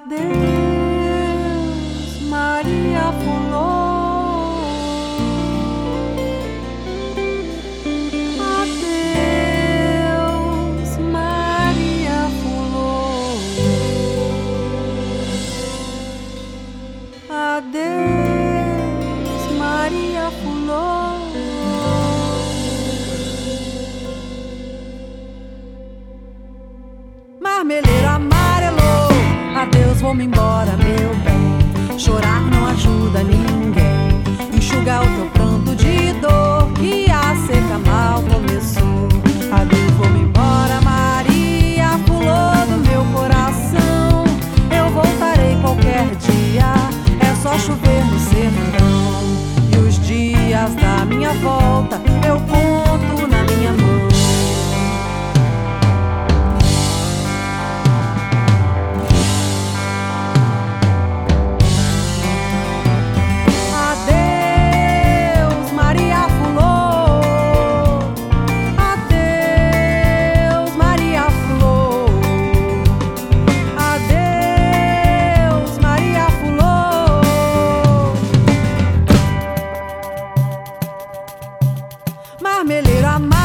adeus, Maria Fulô. Adeus, Maria Fulô. Adeus, Maria Fulô. Marmeleira, mar vou-me embora, meu bem. Chorar não ajuda Vermelheiro amar